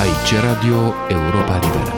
Aici Radio Europa Liberă.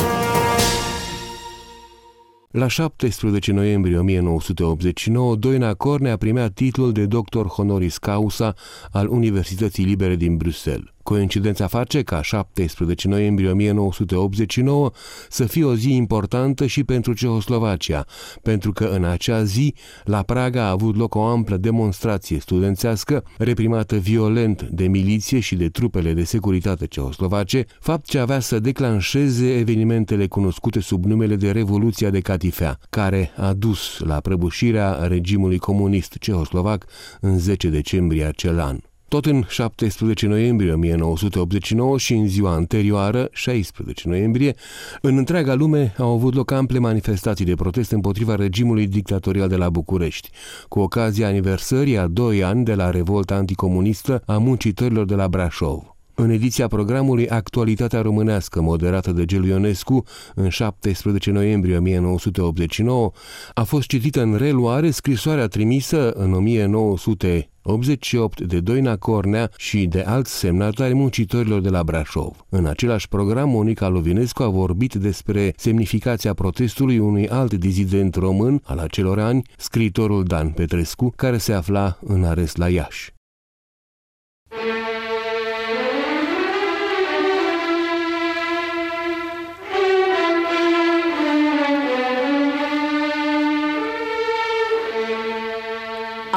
La 17 noiembrie 1989, Doina Cornea primea titlul de doctor honoris causa al Universității Libere din Bruxelles. Coincidența face ca 17 noiembrie 1989 să fie o zi importantă și pentru Ceoslovacia, pentru că în acea zi la Praga a avut loc o amplă demonstrație studențească, reprimată violent de miliție și de trupele de securitate ceoslovace, fapt ce avea să declanșeze evenimentele cunoscute sub numele de Revoluția de Catifea, care a dus la prăbușirea regimului comunist ceoslovac în 10 decembrie acel an. Tot în 17 noiembrie 1989 și în ziua anterioară, 16 noiembrie, în întreaga lume au avut loc ample manifestații de protest împotriva regimului dictatorial de la București, cu ocazia aniversării a doi ani de la revolta anticomunistă a muncitorilor de la Brașov. În ediția programului Actualitatea Românească, moderată de Gelu Ionescu, în 17 noiembrie 1989, a fost citită în reluare scrisoarea trimisă în 1900 88 de Doina Cornea și de alți semnatari muncitorilor de la Brașov. În același program, Monica Lovinescu a vorbit despre semnificația protestului unui alt dizident român al acelor ani, scriitorul Dan Petrescu, care se afla în arest la Iași.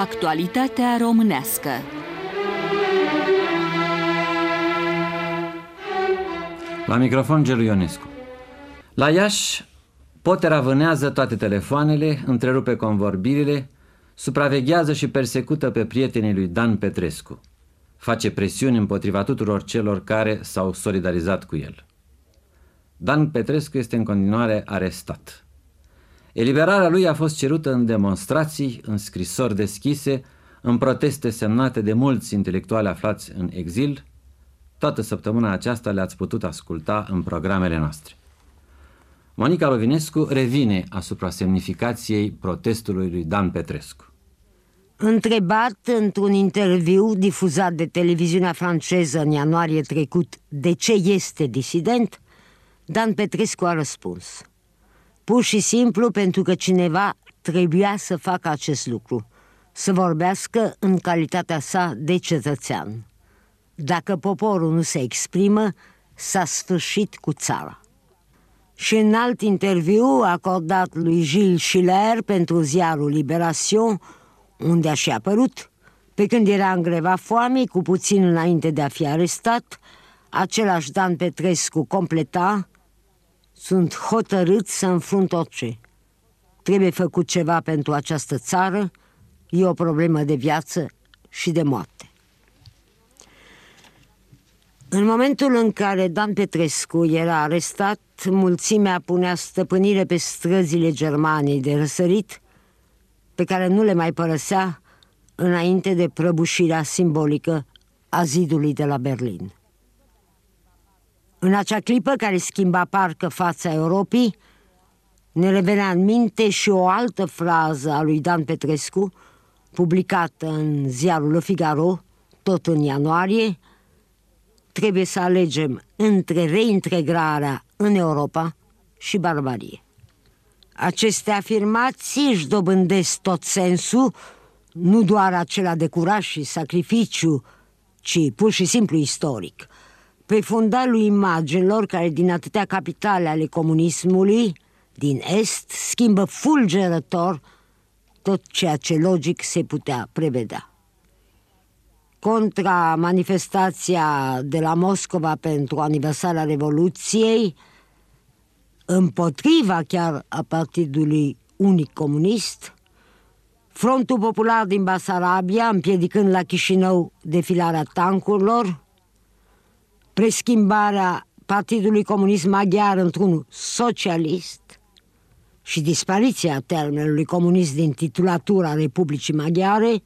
Actualitatea românească La microfon Gelu Ionescu La Iași, Potera vânează toate telefoanele, întrerupe convorbirile, supraveghează și persecută pe prietenii lui Dan Petrescu. Face presiuni împotriva tuturor celor care s-au solidarizat cu el. Dan Petrescu este în continuare arestat. Eliberarea lui a fost cerută în demonstrații, în scrisori deschise, în proteste semnate de mulți intelectuali aflați în exil. Toată săptămâna aceasta le-ați putut asculta în programele noastre. Monica Lovinescu revine asupra semnificației protestului lui Dan Petrescu. Întrebat într-un interviu difuzat de televiziunea franceză în ianuarie trecut de ce este disident, Dan Petrescu a răspuns – Pur și simplu pentru că cineva trebuia să facă acest lucru, să vorbească în calitatea sa de cetățean. Dacă poporul nu se exprimă, s-a sfârșit cu țara. Și în alt interviu acordat lui Gilles Schiller pentru ziarul Liberation, unde a și apărut, pe când era în greva foamei, cu puțin înainte de a fi arestat, același Dan Petrescu completa sunt hotărât să înfrunt orice. Trebuie făcut ceva pentru această țară, e o problemă de viață și de moarte. În momentul în care Dan Petrescu era arestat, mulțimea punea stăpânire pe străzile Germaniei de răsărit, pe care nu le mai părăsea înainte de prăbușirea simbolică a zidului de la Berlin. În acea clipă care schimba parcă fața Europei, ne revenea în minte și o altă frază a lui Dan Petrescu, publicată în ziarul Le Figaro, tot în ianuarie, trebuie să alegem între reintegrarea în Europa și barbarie. Aceste afirmații își dobândesc tot sensul, nu doar acela de curaj și sacrificiu, ci pur și simplu istoric – pe fundalul imaginilor care din atâtea capitale ale comunismului din Est schimbă fulgerător tot ceea ce logic se putea prevedea. Contra manifestația de la Moscova pentru aniversarea Revoluției, împotriva chiar a Partidului Unic Comunist, Frontul Popular din Basarabia, împiedicând la Chișinău defilarea tancurilor, preschimbarea Partidului Comunist Maghiar într-unul socialist și dispariția termenului comunist din titulatura Republicii Maghiare,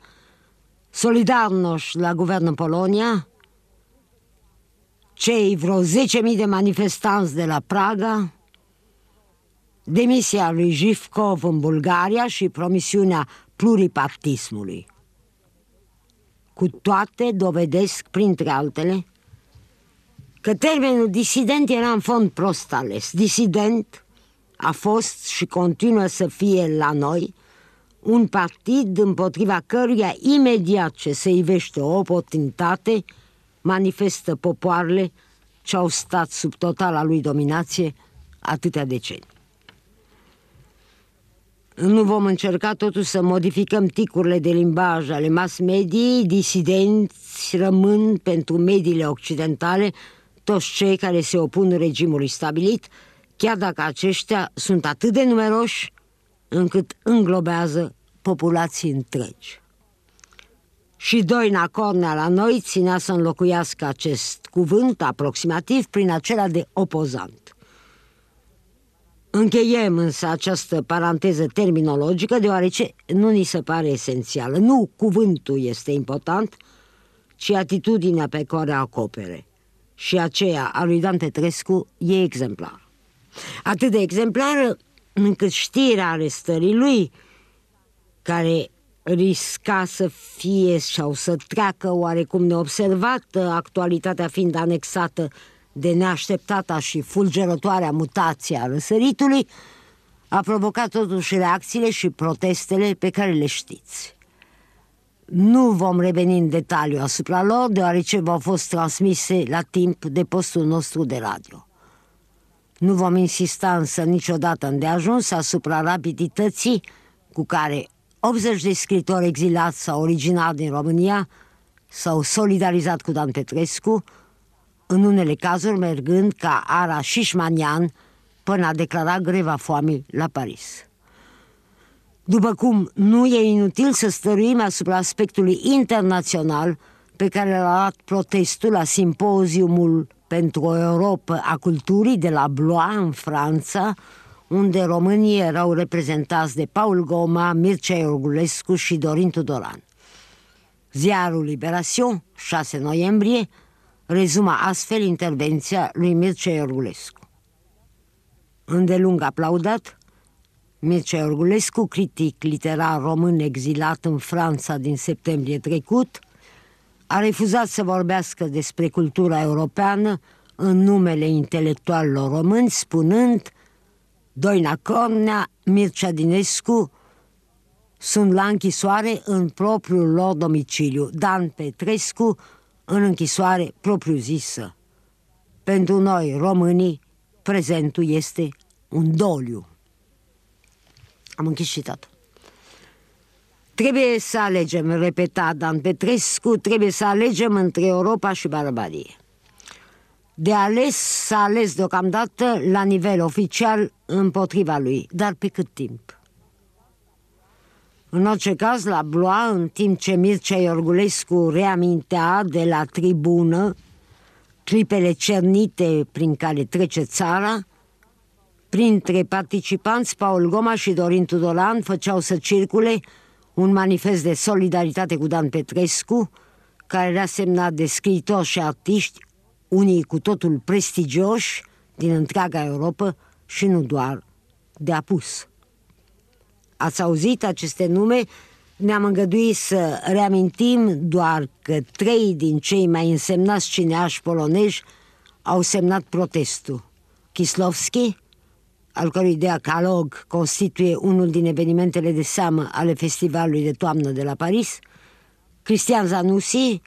Solidarność la guvernul Polonia, cei vreo 10.000 de manifestanți de la Praga, demisia lui Jivkov în Bulgaria și promisiunea pluripartismului. Cu toate dovedesc, printre altele, că termenul disident era în fond prost ales. Disident a fost și continuă să fie la noi un partid împotriva căruia imediat ce se ivește o oportunitate manifestă popoarele ce au stat sub totala lui dominație atâtea decenii. Nu vom încerca totuși să modificăm ticurile de limbaj ale mass mediei, disidenți rămân pentru mediile occidentale toți cei care se opun regimului stabilit, chiar dacă aceștia sunt atât de numeroși încât înglobează populații întregi. Și Doina Cornea la noi ținea să înlocuiască acest cuvânt aproximativ prin acela de opozant. Încheiem însă această paranteză terminologică deoarece nu ni se pare esențială. Nu cuvântul este important, ci atitudinea pe care o acopere. Și aceea a lui Dan Petrescu e exemplar. Atât de exemplară încât știrea arestării lui, care risca să fie sau să treacă oarecum neobservată, actualitatea fiind anexată de neașteptata și fulgerătoarea mutație a răsăritului, a provocat totuși reacțiile și protestele pe care le știți. Nu vom reveni în detaliu asupra lor, deoarece v-au fost transmise la timp de postul nostru de radio. Nu vom insista însă niciodată îndeajuns asupra rapidității cu care 80 de scritori exilați sau originari din România s-au solidarizat cu Dan Petrescu, în unele cazuri mergând ca Ara Șișmanian până a declara greva foamei la Paris. După cum nu e inutil să stăruim asupra aspectului internațional pe care l-a luat protestul la simpoziumul pentru o Europa a culturii de la Blois în Franța, unde românii erau reprezentați de Paul Goma, Mircea Iorgulescu și Dorin Tudoran. Ziarul Liberation, 6 noiembrie, rezuma astfel intervenția lui Mircea Iorgulescu. Îndelung aplaudat, Mircea Iorgulescu, critic literar român exilat în Franța din septembrie trecut, a refuzat să vorbească despre cultura europeană în numele intelectualilor români, spunând Doina Cornea, Mircea Dinescu sunt la închisoare în propriul lor domiciliu, Dan Petrescu în închisoare propriu-zisă. Pentru noi, românii, prezentul este un doliu. Am închis citatul. Trebuie să alegem, repeta Dan Petrescu, trebuie să alegem între Europa și barbadie. De ales s-a ales deocamdată la nivel oficial împotriva lui, dar pe cât timp? În orice caz, la Bloa, în timp ce Mircea Iorgulescu reamintea de la tribună clipele cernite prin care trece țara, printre participanți, Paul Goma și Dorin Tudoran făceau să circule un manifest de solidaritate cu Dan Petrescu, care era semnat de scriitori și artiști, unii cu totul prestigioși din întreaga Europa și nu doar de apus. Ați auzit aceste nume? Ne-am îngăduit să reamintim doar că trei din cei mai însemnați cineași polonezi au semnat protestul. Kislovski, al cărui decalog constituie unul din evenimentele de seamă ale festivalului de toamnă de la Paris, Cristian Zanussi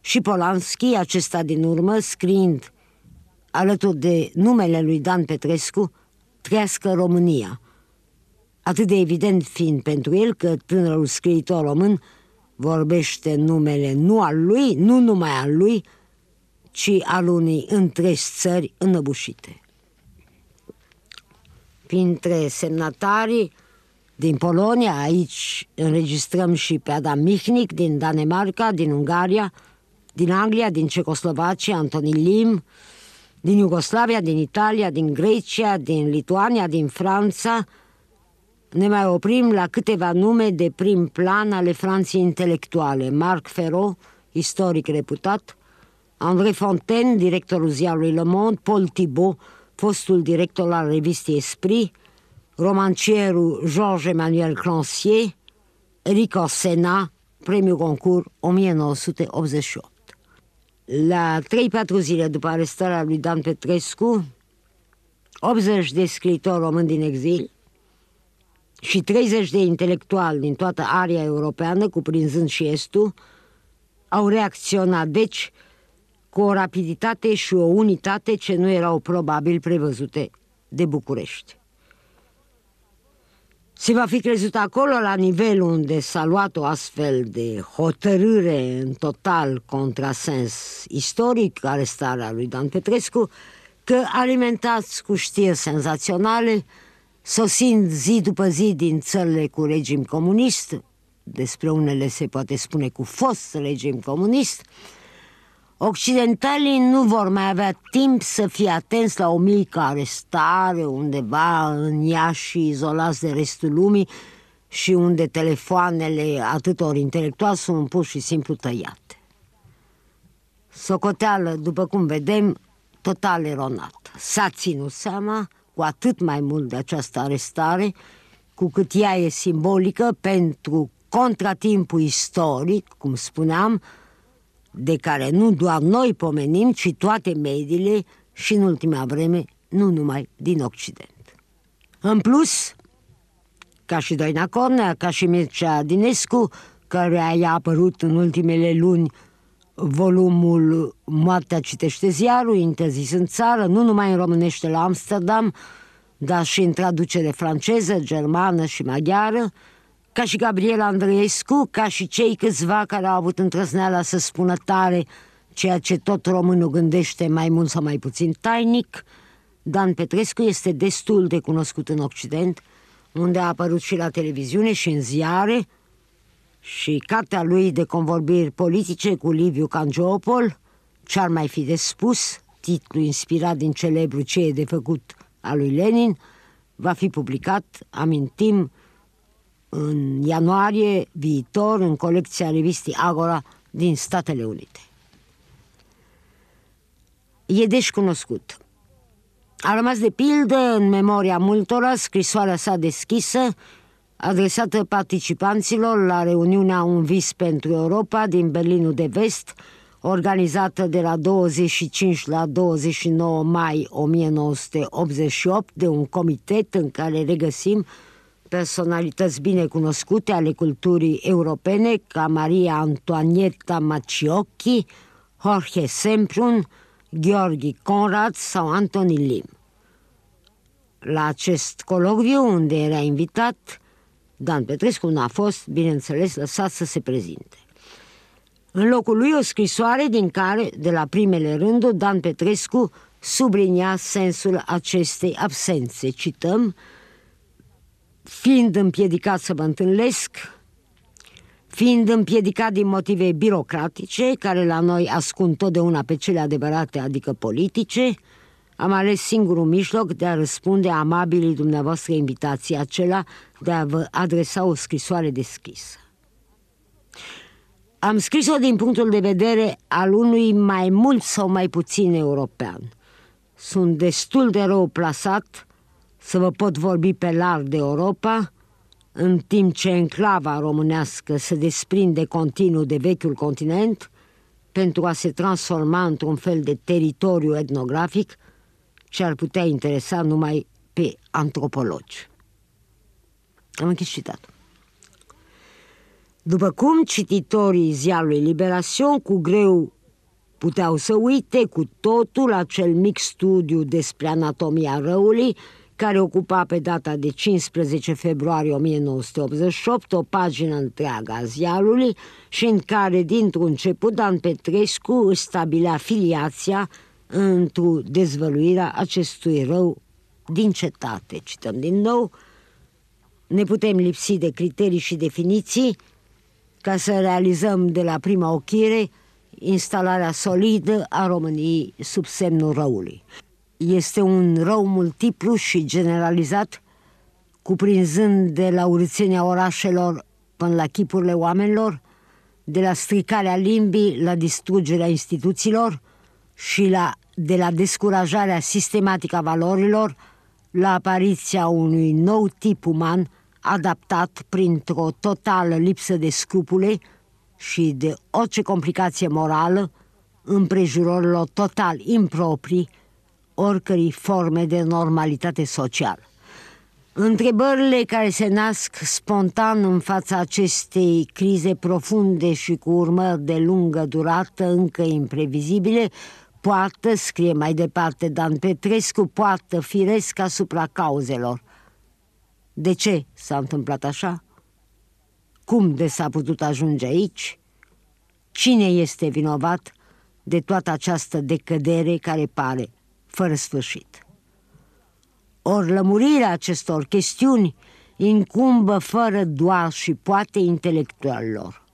și Polanski, acesta din urmă, scriind alături de numele lui Dan Petrescu, Trească România, atât de evident fiind pentru el că tânărul scriitor român vorbește numele nu al lui, nu numai al lui, ci al unei întregi țări înăbușite printre semnatarii din Polonia, aici înregistrăm și pe Adam Mihnic din Danemarca, din Ungaria, din Anglia, din Cecoslovacia, Antoni Lim, din Iugoslavia, din Italia, din Grecia, din Lituania, din Franța. Ne mai oprim la câteva nume de prim plan ale Franței intelectuale. Marc Ferro, istoric reputat, André Fontaine, directorul ziarului Le Monde, Paul Thibault, fostul director al revistei Esprit, romancierul Georges Emmanuel Clancier, Rico Sena, premiul concurs 1988. La 3-4 zile după arestarea lui Dan Petrescu, 80 de scriitori români din exil și 30 de intelectuali din toată area europeană, cuprinzând și Estul, au reacționat, deci, cu o rapiditate și o unitate ce nu erau probabil prevăzute de București. Se va fi crezut acolo, la nivelul unde s-a luat o astfel de hotărâre în total contrasens istoric, arestarea lui Dan Petrescu, că alimentați cu știri senzaționale, sosind zi după zi din țările cu regim comunist, despre unele se poate spune cu fost regim comunist, Occidentalii nu vor mai avea timp să fie atenți la o mică arestare undeva în Iași, izolați de restul lumii și unde telefoanele atâtor intelectuali sunt pur și simplu tăiate. Socoteală, după cum vedem, total eronat. S-a ținut seama cu atât mai mult de această arestare, cu cât ea e simbolică pentru contratimpul istoric, cum spuneam, de care nu doar noi pomenim, ci toate mediile și în ultima vreme nu numai din Occident. În plus, ca și Doina Cornea, ca și Mircea Dinescu, care i-a apărut în ultimele luni volumul Moartea citește ziarul, interzis în țară, nu numai în românește la Amsterdam, dar și în traducere franceză, germană și maghiară, ca și Gabriel Andreescu, ca și cei câțiva care au avut întrăzneala să spună tare ceea ce tot românul gândește mai mult sau mai puțin tainic, Dan Petrescu este destul de cunoscut în Occident, unde a apărut și la televiziune și în ziare, și cartea lui de convorbiri politice cu Liviu Cangiopol, ce-ar mai fi de spus, titlu inspirat din celebru Ce e de făcut al lui Lenin, va fi publicat, amintim, în ianuarie viitor în colecția revistei Agora din Statele Unite. E deci cunoscut. A rămas de pildă în memoria multora scrisoarea sa deschisă adresată participanților la reuniunea Un vis pentru Europa din Berlinul de Vest, organizată de la 25 la 29 mai 1988 de un comitet în care regăsim personalități bine cunoscute ale culturii europene ca Maria Antoanieta Maciocchi, Jorge Semprun, Gheorghi Conrad sau Antoni Lim. La acest colocviu, unde era invitat, Dan Petrescu n-a fost, bineînțeles, lăsat să se prezinte. În locul lui o scrisoare din care, de la primele rânduri, Dan Petrescu sublinia sensul acestei absențe. Cităm, fiind împiedicat să mă întâlnesc, fiind împiedicat din motive birocratice, care la noi ascund totdeauna pe cele adevărate, adică politice, am ales singurul mijloc de a răspunde amabilii dumneavoastră invitații acela de a vă adresa o scrisoare deschisă. Am scris-o din punctul de vedere al unui mai mult sau mai puțin european. Sunt destul de rău plasat să vă pot vorbi pe larg de Europa, în timp ce enclava românească se desprinde continuu de vechiul continent pentru a se transforma într-un fel de teritoriu etnografic ce ar putea interesa numai pe antropologi. Am închis citatul. După cum cititorii ziarului Liberation cu greu puteau să uite cu totul acel mic studiu despre anatomia răului care ocupa pe data de 15 februarie 1988 o pagină întreagă a ziarului și în care, dintr-un început, Dan Petrescu își stabilea filiația într-o dezvăluirea acestui rău din cetate. Cităm din nou, ne putem lipsi de criterii și definiții ca să realizăm de la prima ochire instalarea solidă a României sub semnul răului este un rău multiplu și generalizat, cuprinzând de la urțenia orașelor până la chipurile oamenilor, de la stricarea limbii la distrugerea instituțiilor și la, de la descurajarea sistematică a valorilor la apariția unui nou tip uman adaptat printr-o totală lipsă de scrupule și de orice complicație morală împrejurorilor total improprii oricărei forme de normalitate socială. Întrebările care se nasc spontan în fața acestei crize profunde și cu urmări de lungă durată, încă imprevizibile, poate, scrie mai departe Dan Petrescu, poate firesc asupra cauzelor. De ce s-a întâmplat așa? Cum de s-a putut ajunge aici? Cine este vinovat de toată această decădere care pare fără sfârșit? Ori lămurirea acestor chestiuni incumbă fără doar și poate intelectualilor,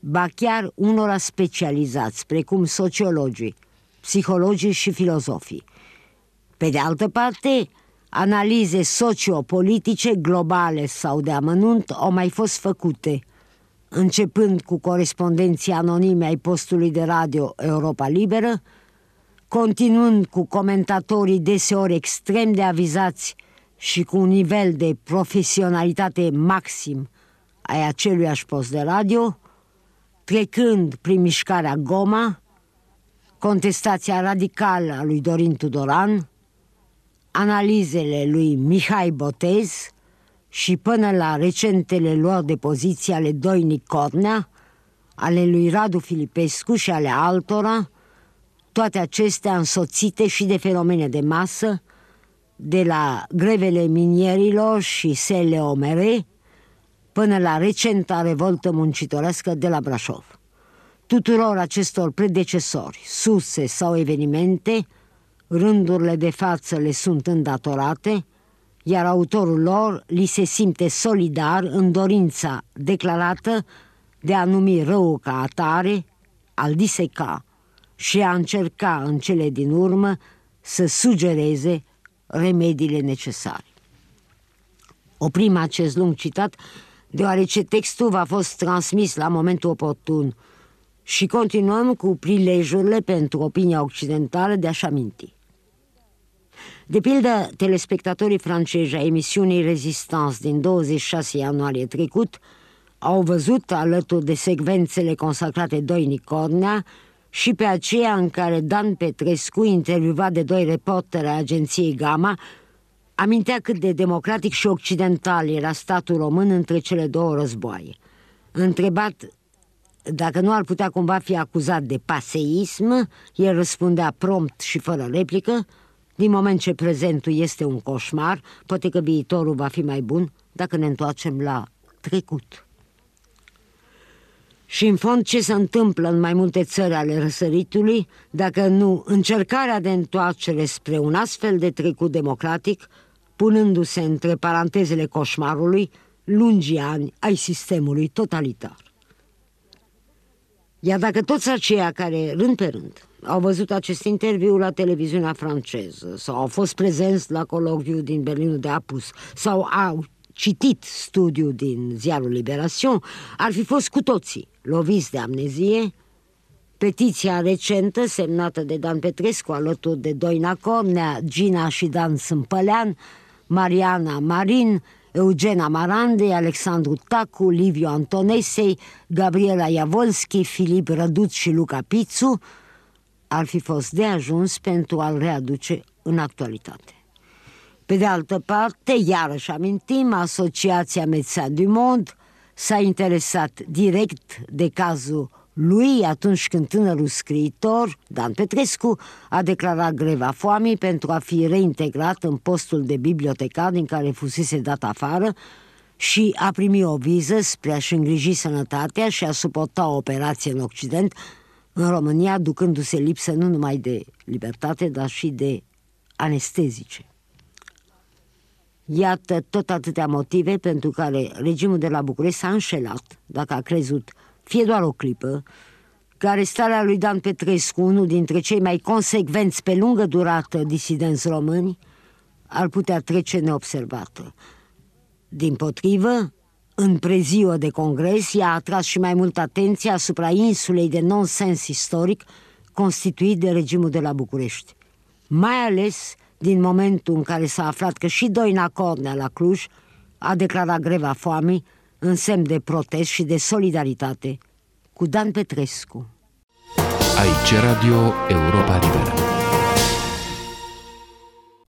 ba chiar unora specializați, precum sociologii, psihologii și filozofii. Pe de altă parte, analize sociopolitice globale sau de amănunt au mai fost făcute, începând cu corespondenții anonime ai postului de radio Europa Liberă, continuând cu comentatorii deseori extrem de avizați și cu un nivel de profesionalitate maxim ai aceluiași post de radio, trecând prin mișcarea Goma, contestația radicală a lui Dorin Tudoran, analizele lui Mihai Botez și până la recentele lor de poziție ale Doinic Cornea, ale lui Radu Filipescu și ale altora, toate acestea însoțite și de fenomene de masă, de la grevele minierilor și sele omere, până la recenta revoltă muncitorească de la Brașov. Tuturor acestor predecesori, surse sau evenimente, rândurile de față le sunt îndatorate, iar autorul lor li se simte solidar în dorința declarată de a numi rău ca atare, al diseca și a încerca în cele din urmă să sugereze remediile necesare. Oprim acest lung citat deoarece textul va fost transmis la momentul oportun și continuăm cu prilejurile pentru opinia occidentală de a-și aminti. De pildă, telespectatorii francezi a emisiunii Rezistance din 26 ianuarie trecut au văzut, alături de secvențele consacrate Doinic Cornea, și pe aceea în care Dan Petrescu, intervievat de doi reporteri ai agenției Gama, amintea cât de democratic și occidental era statul român între cele două războaie. Întrebat dacă nu ar putea cumva fi acuzat de paseism, el răspundea prompt și fără replică, din moment ce prezentul este un coșmar, poate că viitorul va fi mai bun dacă ne întoarcem la trecut. Și în fond ce se întâmplă în mai multe țări ale răsăritului, dacă nu încercarea de întoarcere spre un astfel de trecut democratic, punându-se între parantezele coșmarului lungi ani ai sistemului totalitar. Iar dacă toți aceia care, rând pe rând, au văzut acest interviu la televiziunea franceză sau au fost prezenți la colocviu din Berlinul de Apus sau au citit studiul din ziarul Liberation, ar fi fost cu toții loviți de amnezie, petiția recentă semnată de Dan Petrescu alături de Doina Cornea, Gina și Dan Sâmpălean, Mariana Marin, Eugena Marande, Alexandru Tacu, Liviu Antonesei, Gabriela Iavolski, Filip Răduț și Luca Pițu, ar fi fost de ajuns pentru a-l readuce în actualitate. Pe de altă parte, iarăși amintim, Asociația Médecins du Monde s-a interesat direct de cazul lui atunci când tânărul scriitor, Dan Petrescu, a declarat greva foamei pentru a fi reintegrat în postul de bibliotecar din care fusese dat afară și a primit o viză spre a-și îngriji sănătatea și a suporta o operație în Occident, în România, ducându-se lipsă nu numai de libertate, dar și de anestezice. Iată tot atâtea motive pentru care regimul de la București s-a înșelat, dacă a crezut, fie doar o clipă, că arestarea lui Dan Petrescu, unul dintre cei mai consecvenți pe lungă durată disidenți români, ar putea trece neobservată. Din potrivă, în preziua de congres, ea a atras și mai mult atenția asupra insulei de nonsens istoric constituit de regimul de la București. Mai ales din momentul în care s-a aflat că și Doina Cornea la Cluj a declarat greva foamei în semn de protest și de solidaritate cu Dan Petrescu. Aici Radio Europa Liberă.